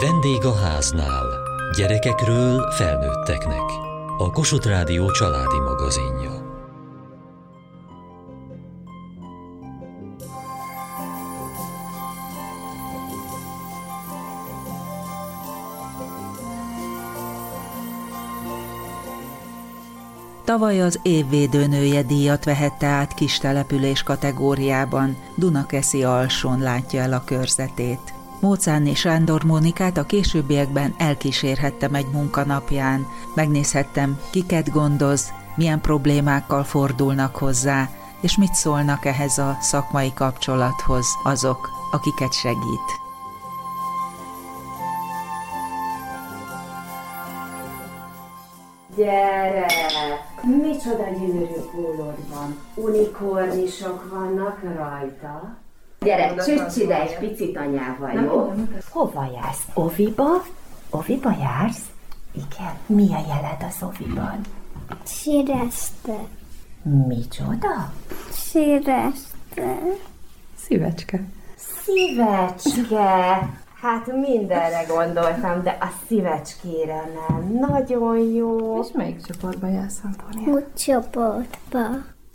Vendég a háznál. Gyerekekről felnőtteknek. A Kossuth Rádió családi magazinja. Tavaly az évvédőnője díjat vehette át kis település kategóriában, Dunakeszi alson látja el a körzetét. Mócáni Sándor Mónikát a későbbiekben elkísérhettem egy munkanapján. Megnézhettem, kiket gondoz, milyen problémákkal fordulnak hozzá, és mit szólnak ehhez a szakmai kapcsolathoz azok, akiket segít. Gyere! Micsoda gyönyörű pólód van. Unikornisok vannak rajta. Gyere, csücs ide egy picit anyával, jó? Hova jársz? Oviba? Oviba jársz? Igen. Mi a jeled az oviban? Síreszte. Micsoda? Síreszte. Szívecske. Szívecske! Hát mindenre gondoltam, de a szívecskére nem. Nagyon jó. És melyik csoportban jársz, Antónia? Útcsoportba.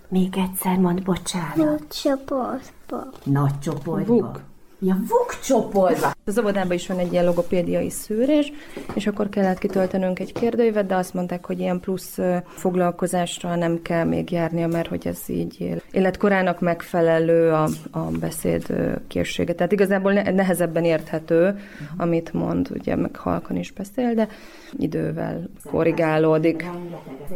Még egyszer mond bocsánat. Útcsoportba. Nagy csoportba. Vuk. Ja, VUK csoportba. Az óvodában is van egy ilyen logopédiai szűrés, és akkor kellett kitöltenünk egy kérdőívet, de azt mondták, hogy ilyen plusz foglalkozásra nem kell még járnia, mert hogy ez így életkorának megfelelő a, a beszéd készsége. Tehát igazából ne, nehezebben érthető, amit mond, ugye meg halkan is beszél, de idővel korrigálódik.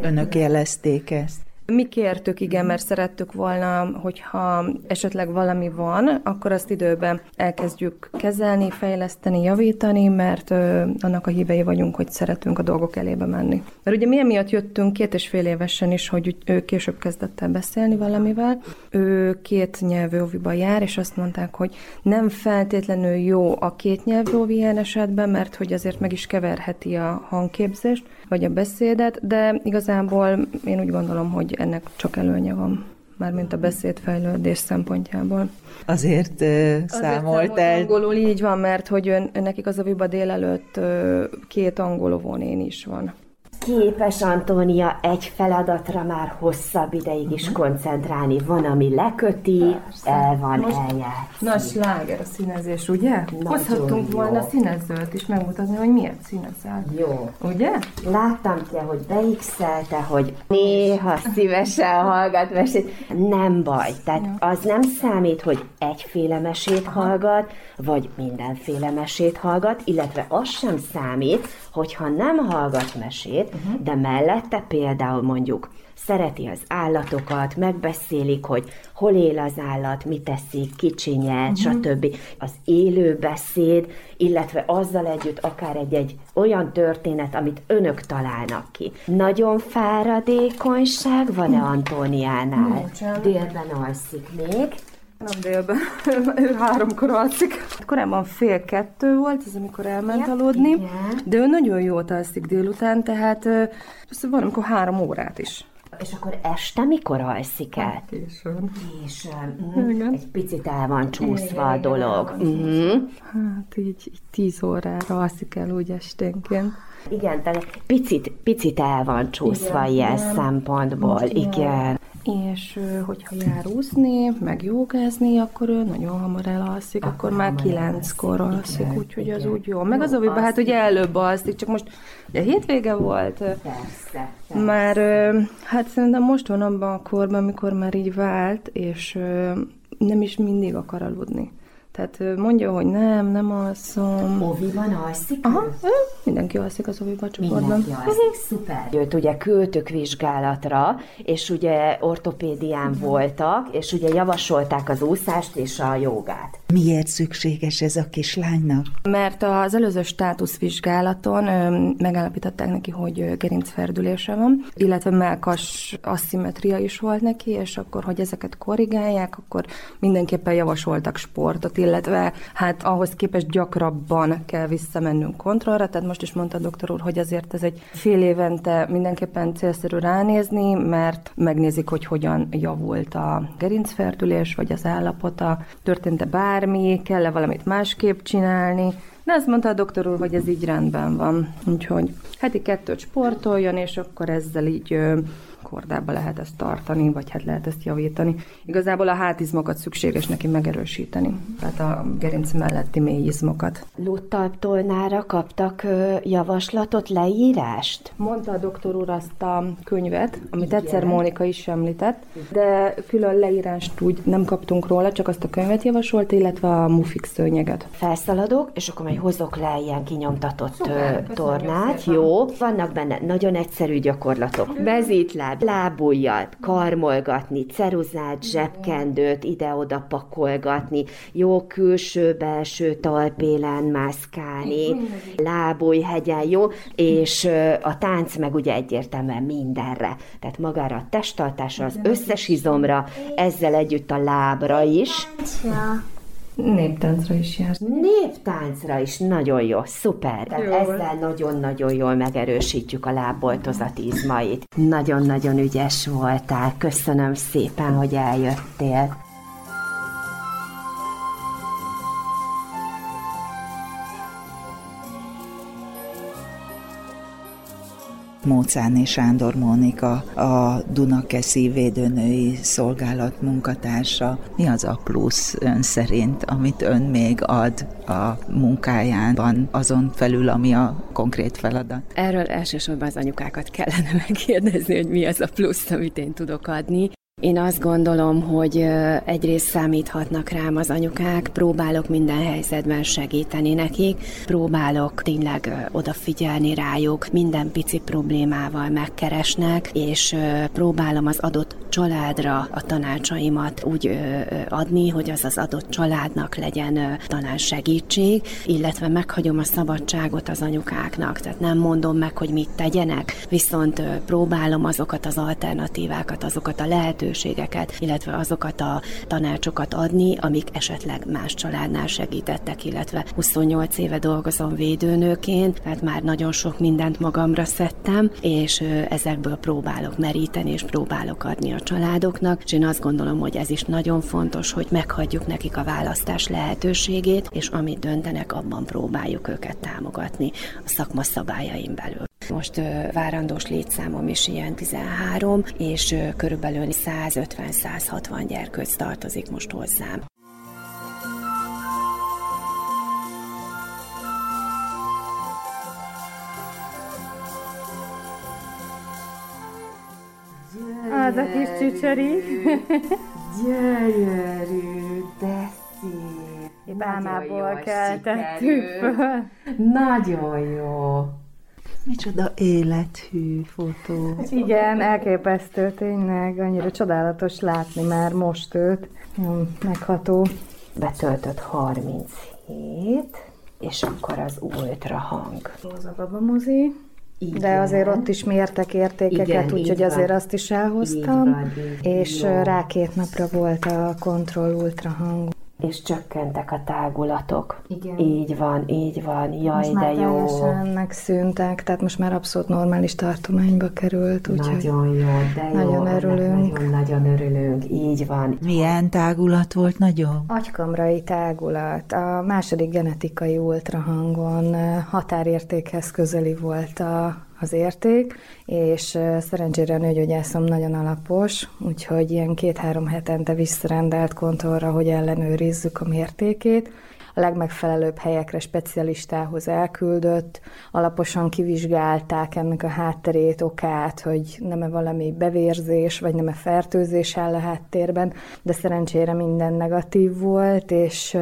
Önök jelezték ezt. Mi kértük, igen, mert szerettük volna, hogyha esetleg valami van, akkor azt időben elkezdjük kezelni, fejleszteni, javítani, mert ö, annak a hívei vagyunk, hogy szeretünk a dolgok elébe menni. Mert ugye mi miatt jöttünk két és fél évesen is, hogy ő később kezdett el beszélni valamivel. Ő két nyelvű óviba jár, és azt mondták, hogy nem feltétlenül jó a két nyelvű óvi ilyen esetben, mert hogy azért meg is keverheti a hangképzést, vagy a beszédet, de igazából én úgy gondolom, hogy ennek csak előnye van, mármint a beszédfejlődés szempontjából. Azért ö, számolt el. Angolul így van, mert hogy ön, nekik az aviba délelőtt ö, két angolovónén is van. Képes Antónia egy feladatra már hosszabb ideig is koncentrálni. Van, ami leköti, el van, eljárt. Nagy sláger a színezés, ugye? Nagyon Hozhattunk jó. volna színezőt is megmutatni, hogy miért színezel. Jó. Ugye? Láttam te, hogy beixelte, hogy néha szívesen hallgat mesét. Nem baj. Tehát az nem számít, hogy egyféle mesét hallgat, vagy mindenféle mesét hallgat, illetve az sem számít, hogyha nem hallgat mesét, de mellette például mondjuk szereti az állatokat, megbeszélik, hogy hol él az állat, mit teszik, kicsinyet, stb. Az élő beszéd, illetve azzal együtt akár egy-egy olyan történet, amit önök találnak ki. Nagyon fáradékonyság van-e Antóniánál? Nincsen. Délben alszik még. Nem délben, ő háromkor alszik. Korábban fél kettő volt, ez amikor elment Ja, aludni, igen. de ő nagyon jót alszik délután, tehát ö, persze van, amikor három órát is. És akkor este mikor alszik el? Későn. És mm, Igen. egy picit el van csúszva a dolog. Mhm. Hát így, így tíz órára alszik el úgy esténként. Igen, tehát picit, picit el van csúszva Igen, ilyen igen. szempontból. Igen. És hogyha jár úszni, meg jogázni, akkor ő nagyon hamar elalszik, akkor, már hamar kilenckor alszik, úgyhogy az úgy jó. Meg Jó, az, amiben hát alszik. ugye előbb alszik, csak most ugye hétvége volt, Persze. persze. Már hát szerintem most van abban a korban, amikor már így vált, és nem is mindig akar aludni. Tehát mondja, hogy nem, nem alszom. Oviban alszik? Aha, ő? mindenki alszik az oviba csoportban. Mindenki alszik, szuper. Őt ugye küldtük vizsgálatra, és ugye ortopédián voltak, és ugye javasolták az úszást és a jogát. Miért szükséges ez a kislánynak? Mert az előző státuszvizsgálaton ö, megállapították neki, hogy gerincferdülése van, illetve melkas asszimetria is volt neki, és akkor, hogy ezeket korrigálják, akkor mindenképpen javasoltak sportot, illetve hát ahhoz képest gyakrabban kell visszamennünk kontrollra, tehát most is mondta a doktor úr, hogy azért ez egy fél évente mindenképpen célszerű ránézni, mert megnézik, hogy hogyan javult a gerincferdülés, vagy az állapota, történt-e bármi, kell-e valamit másképp csinálni, De azt mondta a doktor úr, hogy ez így rendben van. Úgyhogy heti kettőt sportoljon, és akkor ezzel így kordába lehet ezt tartani, vagy hát lehet ezt javítani. Igazából a hátizmokat szükséges neki megerősíteni, tehát a gerinc melletti mélyizmokat. Luttaltolnára kaptak javaslatot, leírást? Mondta a doktor úr azt a könyvet, amit Igen. egyszer Mónika is említett, de külön leírást úgy nem kaptunk róla, csak azt a könyvet javasolt, illetve a mufix szőnyeget. Felszaladok, és akkor majd hozok le ilyen kinyomtatott Szuper, tornát. Jó, vannak benne nagyon egyszerű gyakorlatok. Bezítláb, lábujjal karmolgatni, ceruzát, zsebkendőt ide-oda pakolgatni, jó külső-belső talpélen mászkálni, lábújhegyen, jó, és a tánc meg ugye egyértelműen mindenre. Tehát magára a testtartásra, az összes izomra, ezzel együtt a lábra is. Néptáncra is jár. Néptáncra is, nagyon jó, szuper. Tehát jó. ezzel nagyon-nagyon jól megerősítjük a lábboltozat izmait. Nagyon-nagyon ügyes voltál, köszönöm szépen, hogy eljöttél. Mócáni Sándor Mónika, a Dunakeszi védőnői szolgálat munkatársa. Mi az a plusz ön szerint, amit ön még ad a munkájában, azon felül, ami a konkrét feladat? Erről elsősorban az anyukákat kellene megkérdezni, hogy mi az a plusz, amit én tudok adni. Én azt gondolom, hogy egyrészt számíthatnak rám az anyukák, próbálok minden helyzetben segíteni nekik, próbálok tényleg odafigyelni rájuk, minden pici problémával megkeresnek, és próbálom az adott családra a tanácsaimat úgy adni, hogy az az adott családnak legyen talán segítség, illetve meghagyom a szabadságot az anyukáknak, tehát nem mondom meg, hogy mit tegyenek, viszont próbálom azokat az alternatívákat, azokat a lehetőségeket, lehetőségeket, illetve azokat a tanácsokat adni, amik esetleg más családnál segítettek, illetve 28 éve dolgozom védőnőként, tehát már nagyon sok mindent magamra szedtem, és ezekből próbálok meríteni, és próbálok adni a családoknak, és én azt gondolom, hogy ez is nagyon fontos, hogy meghagyjuk nekik a választás lehetőségét, és amit döntenek, abban próbáljuk őket támogatni a szakma szabályain belül. Most várandós létszámom is ilyen 13, és körülbelül 150-160 gyerkőc tartozik most hozzám. Az a kis csücsöri. Gyönyörű, de szép. Épp álmából keltettük föl. Nagyon jó. Micsoda élethű fotó. Hát igen, elképesztő, tényleg, annyira csodálatos látni már most őt. Megható. Betöltött 37, és akkor az ultrahang. Az a babamozi. Igen. De azért ott is mértek értékeket, úgyhogy azért azt is elhoztam. Így van, így és jó. rá két napra volt a kontroll ultrahang és csökkentek a tágulatok. Igen. Így van, így van, jaj, most de jó. Most megszűntek, tehát most már abszolút normális tartományba került. Úgyhogy nagyon jó, de jó. Nagyon örülünk. Nagyon, nagyon örülünk, így van. Milyen tágulat volt nagyon? Agykamrai tágulat. A második genetikai ultrahangon határértékhez közeli volt a, az érték, és szerencsére a nőgyógyászom nagyon alapos, úgyhogy ilyen két-három hetente visszarendelt kontrollra, hogy ellenőrizzük a mértékét. A legmegfelelőbb helyekre specialistához elküldött, alaposan kivizsgálták ennek a hátterét, okát, hogy nem-e valami bevérzés, vagy nem-e fertőzés áll a háttérben, de szerencsére minden negatív volt, és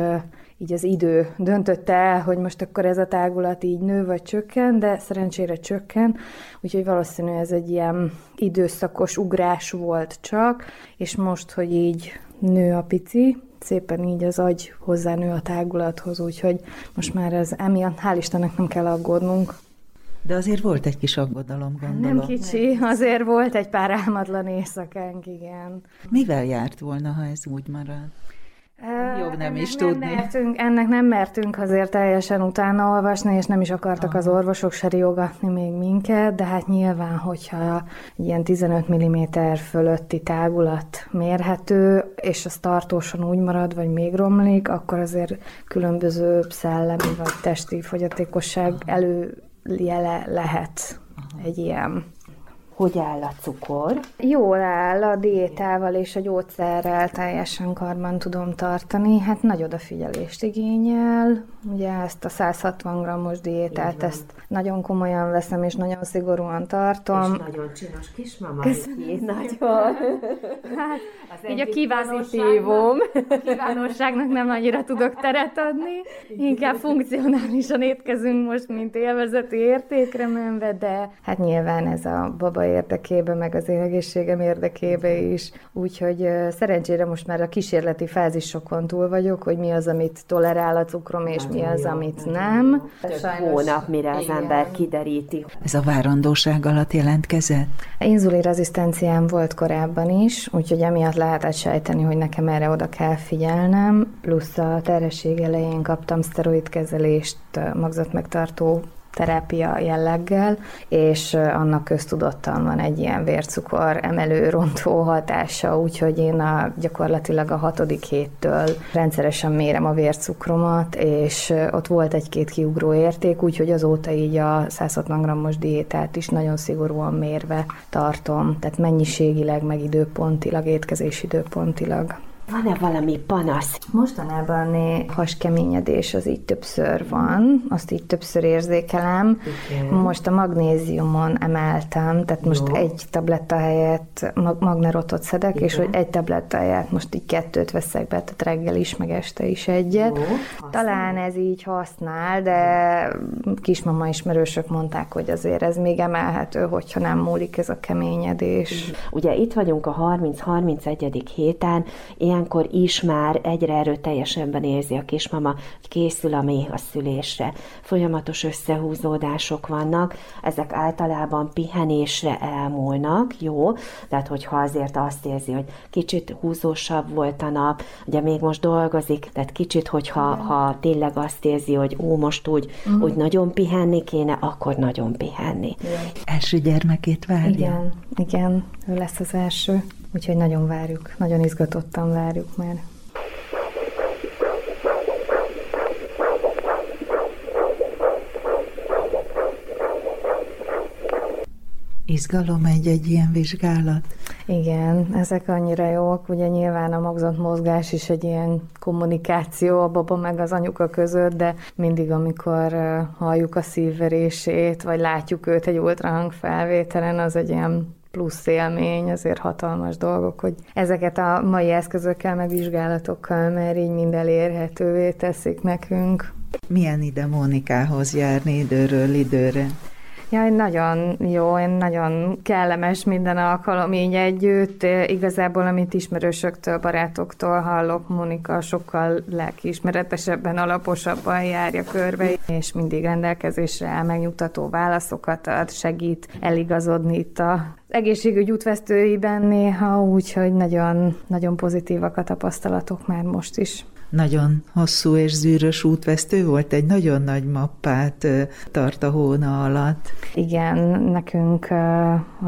így az idő döntötte el, hogy most akkor ez a tágulat így nő vagy csökken, de szerencsére csökken, úgyhogy valószínű ez egy ilyen időszakos ugrás volt csak, és most, hogy így nő a pici, szépen így az agy hozzánő a tágulathoz, úgyhogy most már ez emiatt, hál' Istennek nem kell aggódnunk. De azért volt egy kis aggodalom, gondolom. Nem kicsi, azért volt egy pár álmatlan éjszakánk, igen. Mivel járt volna, ha ez úgy marad? Jobb nem is nem tudni. Mertünk, ennek nem mertünk azért teljesen utána olvasni, és nem is akartak Aha. az orvosok se riogatni még minket, de hát nyilván, hogyha ilyen 15 mm fölötti tágulat mérhető, és az tartósan úgy marad, vagy még romlik, akkor azért különböző szellemi vagy testi fogyatékosság előjele lehet Aha. egy ilyen hogy áll a cukor? Jól áll, a diétával és a gyógyszerrel teljesen karban tudom tartani. Hát nagy odafigyelést igényel. Ugye ezt a 160 g-os diétát, ezt nagyon komolyan veszem, és nagyon szigorúan tartom. És nagyon csinos kismama. Köszönöm. Nagyon. Hát, az így a kívánóságnak, a kívánóságnak nem annyira tudok teret adni. Inkább funkcionálisan étkezünk most, mint élvezeti értékre menve, de hát nyilván ez a baba érdekébe, meg az én egészségem érdekébe is. Úgyhogy szerencsére most már a kísérleti fázisokon túl vagyok, hogy mi az, amit tolerál a cukrom, és mi az, amit nem. Sajnos, hónap, mire az igen. ember kideríti. Ez a várandóság alatt jelentkezett? Inzulinrezisztenciám volt korábban is, úgyhogy emiatt lehetett sejteni, hogy nekem erre oda kell figyelnem, plusz a terhesség elején kaptam szteroidkezelést, magzatmegtartó terápia jelleggel, és annak köztudottan van egy ilyen vércukor emelő, rontó hatása, úgyhogy én a, gyakorlatilag a hatodik héttől rendszeresen mérem a vércukromat, és ott volt egy-két kiugró érték, úgyhogy azóta így a 160 g-os diétát is nagyon szigorúan mérve tartom, tehát mennyiségileg, meg időpontilag, étkezési időpontilag. Van-e valami panasz? Mostanában haskeményedés az így többször van, azt így többször érzékelem. Igen. Most a magnéziumon emeltem, tehát most Jó. egy tabletta helyett mag- magnerotot szedek, Igen. és hogy egy tabletta helyett most így kettőt veszek be, tehát reggel is, meg este is egyet. Jó. Talán ez így használ, de kismama ismerősök mondták, hogy azért ez még emelhető, hogyha nem múlik ez a keményedés. Ugye itt vagyunk a 30-31. héten, ilyen ilyenkor is már egyre erőteljesebben érzi a kismama, hogy készül a méh a szülésre. Folyamatos összehúzódások vannak, ezek általában pihenésre elmúlnak, jó, tehát hogyha azért azt érzi, hogy kicsit húzósabb volt a nap, ugye még most dolgozik, tehát kicsit, hogyha ha tényleg azt érzi, hogy ó, most úgy, uh-huh. úgy nagyon pihenni kéne, akkor nagyon pihenni. Igen. Első gyermekét várja? Igen, igen, ő lesz az első. Úgyhogy nagyon várjuk, nagyon izgatottan várjuk már. Izgalom egy-egy ilyen vizsgálat? Igen, ezek annyira jók, ugye nyilván a magzat mozgás is egy ilyen kommunikáció a baba meg az anyuka között, de mindig, amikor halljuk a szívverését, vagy látjuk őt egy ultrahang felvételen, az egy ilyen plusz élmény, azért hatalmas dolgok, hogy ezeket a mai eszközökkel, meg vizsgálatokkal mert így mind elérhetővé teszik nekünk. Milyen ide Mónikához járni időről időre? Jaj, nagyon jó, én nagyon kellemes minden alkalom így együtt. Igazából, amit ismerősöktől, barátoktól hallok, Monika sokkal lelkiismeretesebben, alaposabban járja körbe, és mindig rendelkezésre áll megnyugtató válaszokat ad, segít eligazodni itt a egészségügy útvesztőiben néha, úgyhogy nagyon, nagyon pozitívak a tapasztalatok már most is nagyon hosszú és zűrös útvesztő volt, egy nagyon nagy mappát tart a hóna alatt. Igen, nekünk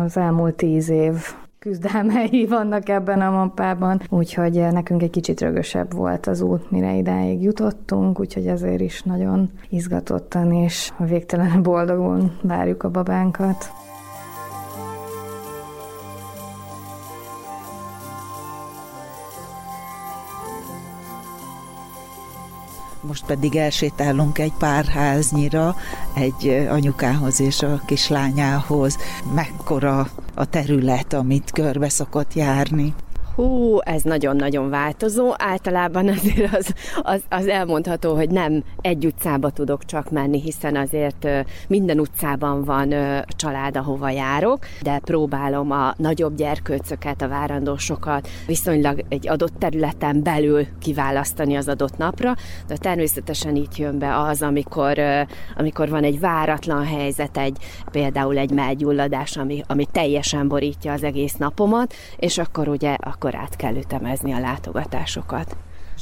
az elmúlt tíz év küzdelmei vannak ebben a mappában, úgyhogy nekünk egy kicsit rögösebb volt az út, mire idáig jutottunk, úgyhogy ezért is nagyon izgatottan és végtelen boldogun várjuk a babánkat. Most pedig elsétálunk egy párháznyira, egy anyukához és a kislányához. Mekkora a terület, amit körbe szokott járni? Hú, ez nagyon-nagyon változó. Általában azért az, az, az elmondható, hogy nem egy utcába tudok csak menni, hiszen azért minden utcában van család, ahova járok, de próbálom a nagyobb gyerkőcöket, a várandósokat viszonylag egy adott területen belül kiválasztani az adott napra, de természetesen itt jön be az, amikor, amikor van egy váratlan helyzet, egy, például egy mellgyulladás, ami, ami teljesen borítja az egész napomat, és akkor ugye akkor át kell ütemezni a látogatásokat.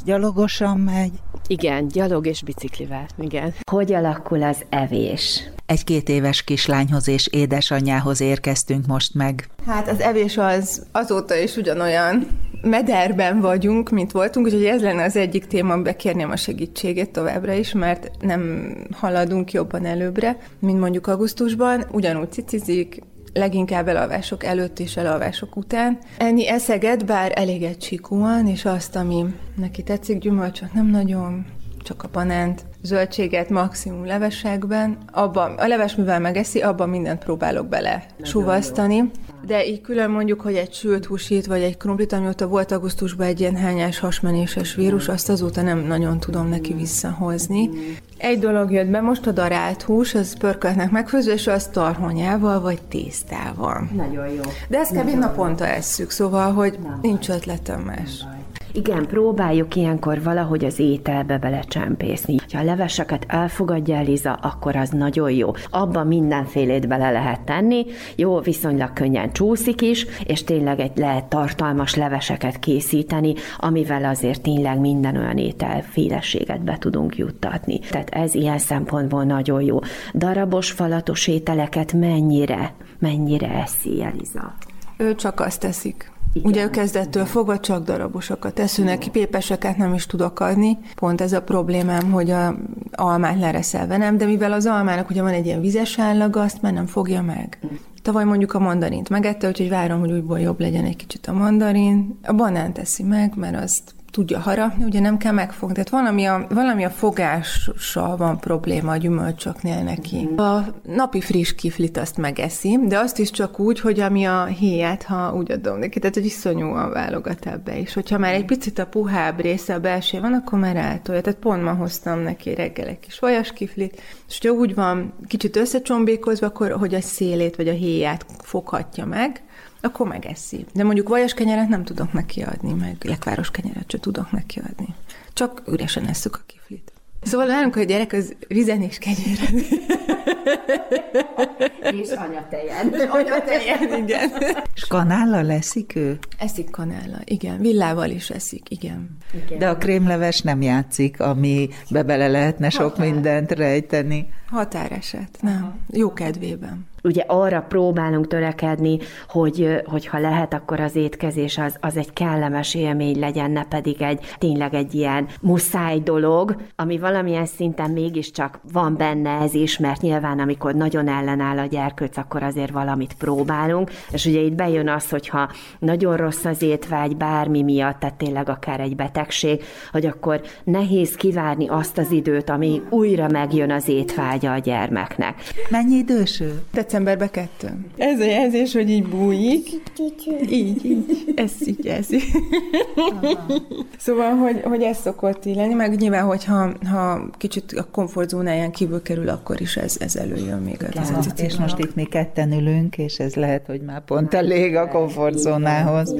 gyalogosan megy? Igen, gyalog és biciklivel, igen. Hogy alakul az evés? Egy két éves kislányhoz és édesanyjához érkeztünk most meg. Hát az evés az azóta is ugyanolyan mederben vagyunk, mint voltunk, úgyhogy ez lenne az egyik téma, amiben kérném a segítségét továbbra is, mert nem haladunk jobban előbbre, mint mondjuk augusztusban. Ugyanúgy cicizik, leginkább elalvások előtt és elalvások után. Enni eszeget, bár eléget csíkúan, és azt, ami neki tetszik, gyümölcsöt nem nagyon, csak a banánt, zöldséget maximum levesekben, abban, a leves mivel megeszi, abban mindent próbálok bele suvasztani. De így külön mondjuk, hogy egy sült húsít, vagy egy krumplit, amióta volt augusztusban egy ilyen hányás hasmenéses vírus, azt azóta nem nagyon tudom neki visszahozni. Egy dolog jött be, most a darált hús, az pörköltnek megfőző, és az tarhonyával, vagy tésztával. Nagyon jó. De ezt kb. naponta esszük, szóval, hogy nincs ötletem más. Igen, próbáljuk ilyenkor valahogy az ételbe belecsempészni. Ha leveseket elfogadja Eliza, akkor az nagyon jó. Abba mindenfélét bele lehet tenni, jó, viszonylag könnyen csúszik is, és tényleg egy lehet tartalmas leveseket készíteni, amivel azért tényleg minden olyan ételféleséget be tudunk juttatni. Tehát ez ilyen szempontból nagyon jó. Darabos, falatos ételeket mennyire, mennyire eszi Eliza? Ő csak azt teszik. Igen. Ugye ő kezdettől fogva csak darabosokat eszünk neki, pépeseket nem is tudok adni. Pont ez a problémám, hogy a almát lereszelve nem, de mivel az almának ugye van egy ilyen vizes állaga, azt már nem fogja meg. Tavaly mondjuk a mandarint megette, úgyhogy várom, hogy újból jobb legyen egy kicsit a mandarin. A banánt teszi meg, mert azt tudja harapni, ugye nem kell megfogni. Tehát valami a, valami a fogással van probléma a gyümölcsöknél neki. A napi friss kiflit azt megeszi, de azt is csak úgy, hogy ami a héját, ha úgy adom neki, tehát hogy iszonyúan válogat ebbe is. Hogyha már egy picit a puhább része a belső van, akkor már eltolja. Tehát pont ma hoztam neki reggel egy kis vajas kiflit, és hogyha úgy van kicsit összecsombékozva, akkor hogy a szélét vagy a héját foghatja meg, akkor megeszi. De mondjuk vajas kenyeret nem tudok neki adni, meg lekváros kenyeret sem tudok neki adni. Csak üresen esszük a kiflit. Szóval nálunk, hogy a gyerek az vizen és kenyéren. És anyatejen. anyatejen, igen. És kanállal leszik ő? Eszik kanállal, igen. Villával is eszik, igen. igen. De a krémleves nem játszik, ami be bele lehetne sok Határ. mindent rejteni. Határeset, nem. Aha. Jó kedvében ugye arra próbálunk törekedni, hogy, hogyha lehet, akkor az étkezés az, az egy kellemes élmény legyen, ne pedig egy tényleg egy ilyen muszáj dolog, ami valamilyen szinten mégiscsak van benne ez is, mert nyilván amikor nagyon ellenáll a gyerkőc, akkor azért valamit próbálunk, és ugye itt bejön az, hogyha nagyon rossz az étvágy bármi miatt, tehát tényleg akár egy betegség, hogy akkor nehéz kivárni azt az időt, ami újra megjön az étvágya a gyermeknek. Mennyi idős ő? decemberbe kettő. Ez a jelzés, hogy így bújik. Így, így. Ez így jelzi. szóval, hogy, hogy ez szokott így lenni, meg nyilván, hogyha ha kicsit a komfortzónáján kívül kerül, akkor is ez, ez előjön még. Az ja, és most itt mi ketten ülünk, és ez lehet, hogy már pont elég a komfortzónához.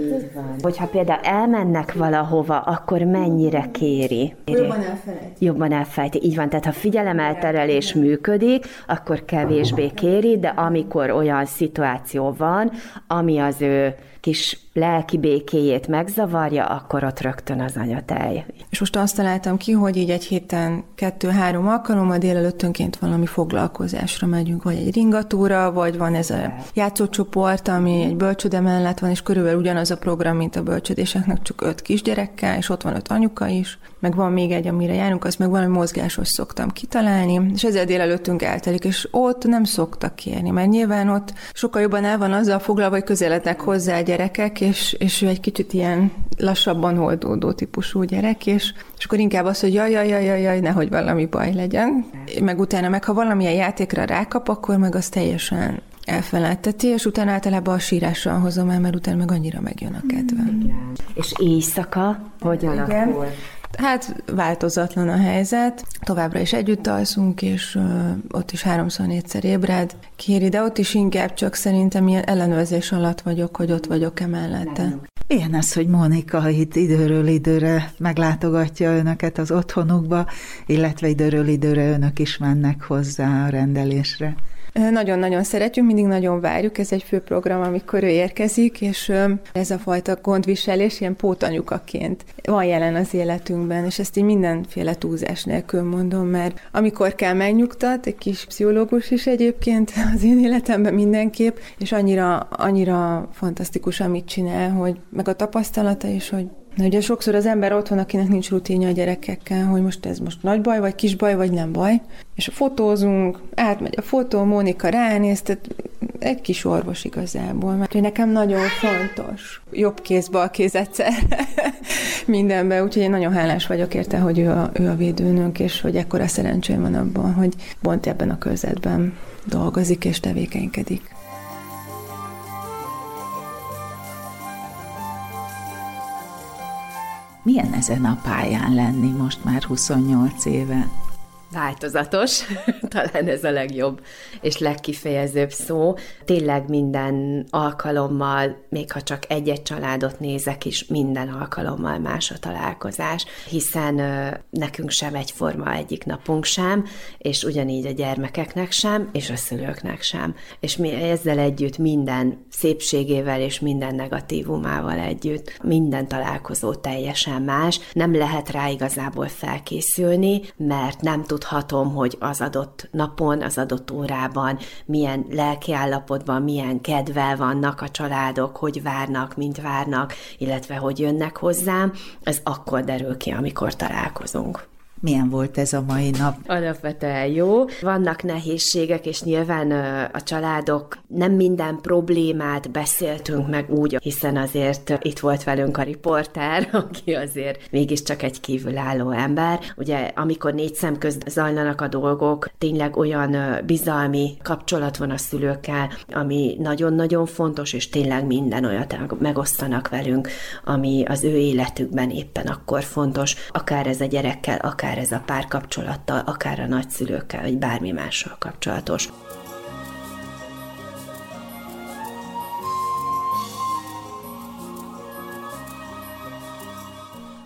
Hogyha például elmennek valahova, akkor mennyire kéri? Jobban elfelejti. Jobban elfelejti. Így van, tehát ha figyelemelterelés működik, akkor kevésbé kéri, de amikor olyan szituáció van, ami az ő kis lelki békéjét megzavarja, akkor ott rögtön az anyatej. És most azt találtam ki, hogy így egy héten kettő-három alkalommal délelőttönként valami foglalkozásra megyünk, vagy egy ringatúra, vagy van ez a játszócsoport, ami egy bölcsöde mellett van, és körülbelül ugyanaz a program, mint a bölcsödéseknek, csak öt kisgyerekkel, és ott van öt anyuka is, meg van még egy, amire járunk, azt meg valami mozgásos szoktam kitalálni, és ezzel délelőttünk eltelik, és ott nem szoktak kérni, mert nyilván ott sokkal jobban el van azzal foglalva, hogy közelednek hozzá a gyerekek, és, és ő egy kicsit ilyen lassabban oldódó típusú gyerek, és, és akkor inkább az, hogy jaj, jaj, jaj, jaj, jaj, nehogy valami baj legyen. Meg utána meg, ha valamilyen játékra rákap, akkor meg az teljesen elfelejteti, és utána általában a sírással hozom el, mert utána meg annyira megjön a kedve. Igen. És éjszaka hogy alakul? Hát változatlan a helyzet, továbbra is együtt alszunk, és uh, ott is háromszor négyszer ébred, kéri, de ott is inkább csak szerintem ilyen ellenőrzés alatt vagyok, hogy ott vagyok-e mellette. Ilyen az, hogy Mónika itt időről időre meglátogatja önöket az otthonukba, illetve időről időre önök is mennek hozzá a rendelésre. Nagyon-nagyon szeretjük, mindig nagyon várjuk, ez egy fő program, amikor ő érkezik, és ez a fajta gondviselés ilyen pótanyukaként van jelen az életünkben, és ezt így mindenféle túlzás nélkül mondom, mert amikor kell megnyugtat, egy kis pszichológus is egyébként az én életemben mindenképp, és annyira, annyira fantasztikus, amit csinál, hogy meg a tapasztalata is, hogy Na ugye sokszor az ember otthon, akinek nincs rutinja a gyerekekkel, hogy most ez most nagy baj, vagy kis baj, vagy nem baj. És fotózunk, átmegy a fotó, Mónika ránéz, tehát egy kis orvos igazából, mert hogy nekem nagyon fontos. Jobb kéz, bal kéz egyszer mindenben, úgyhogy én nagyon hálás vagyok érte, hogy ő a, ő a védőnünk, és hogy ekkora szerencsém van abban, hogy pont ebben a körzetben dolgozik és tevékenykedik. Milyen ezen a pályán lenni most már 28 éve? Változatos, talán ez a legjobb és legkifejezőbb szó. Tényleg minden alkalommal, még ha csak egy-egy családot nézek is, minden alkalommal más a találkozás, hiszen ö, nekünk sem egyforma egyik napunk sem, és ugyanígy a gyermekeknek sem, és a szülőknek sem. És mi ezzel együtt minden szépségével és minden negatívumával együtt, minden találkozó teljesen más. Nem lehet rá igazából felkészülni, mert nem tud tudhatom, hogy az adott napon, az adott órában milyen lelkiállapotban, milyen kedvel vannak a családok, hogy várnak, mint várnak, illetve hogy jönnek hozzám, ez akkor derül ki, amikor találkozunk. Milyen volt ez a mai nap? Alapvetően jó. Vannak nehézségek, és nyilván a családok nem minden problémát beszéltünk meg úgy, hiszen azért itt volt velünk a riporter, aki azért mégiscsak egy kívülálló ember. Ugye, amikor négy szem közt zajlanak a dolgok, tényleg olyan bizalmi kapcsolat van a szülőkkel, ami nagyon-nagyon fontos, és tényleg minden olyat megosztanak velünk, ami az ő életükben éppen akkor fontos, akár ez a gyerekkel, akár akár ez a párkapcsolattal, akár a nagyszülőkkel, vagy bármi mással kapcsolatos.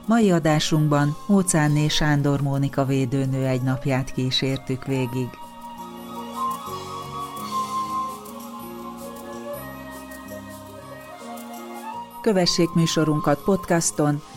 Mai adásunkban Mócánné Sándor Mónika védőnő egy napját kísértük végig. Kövessék műsorunkat podcaston,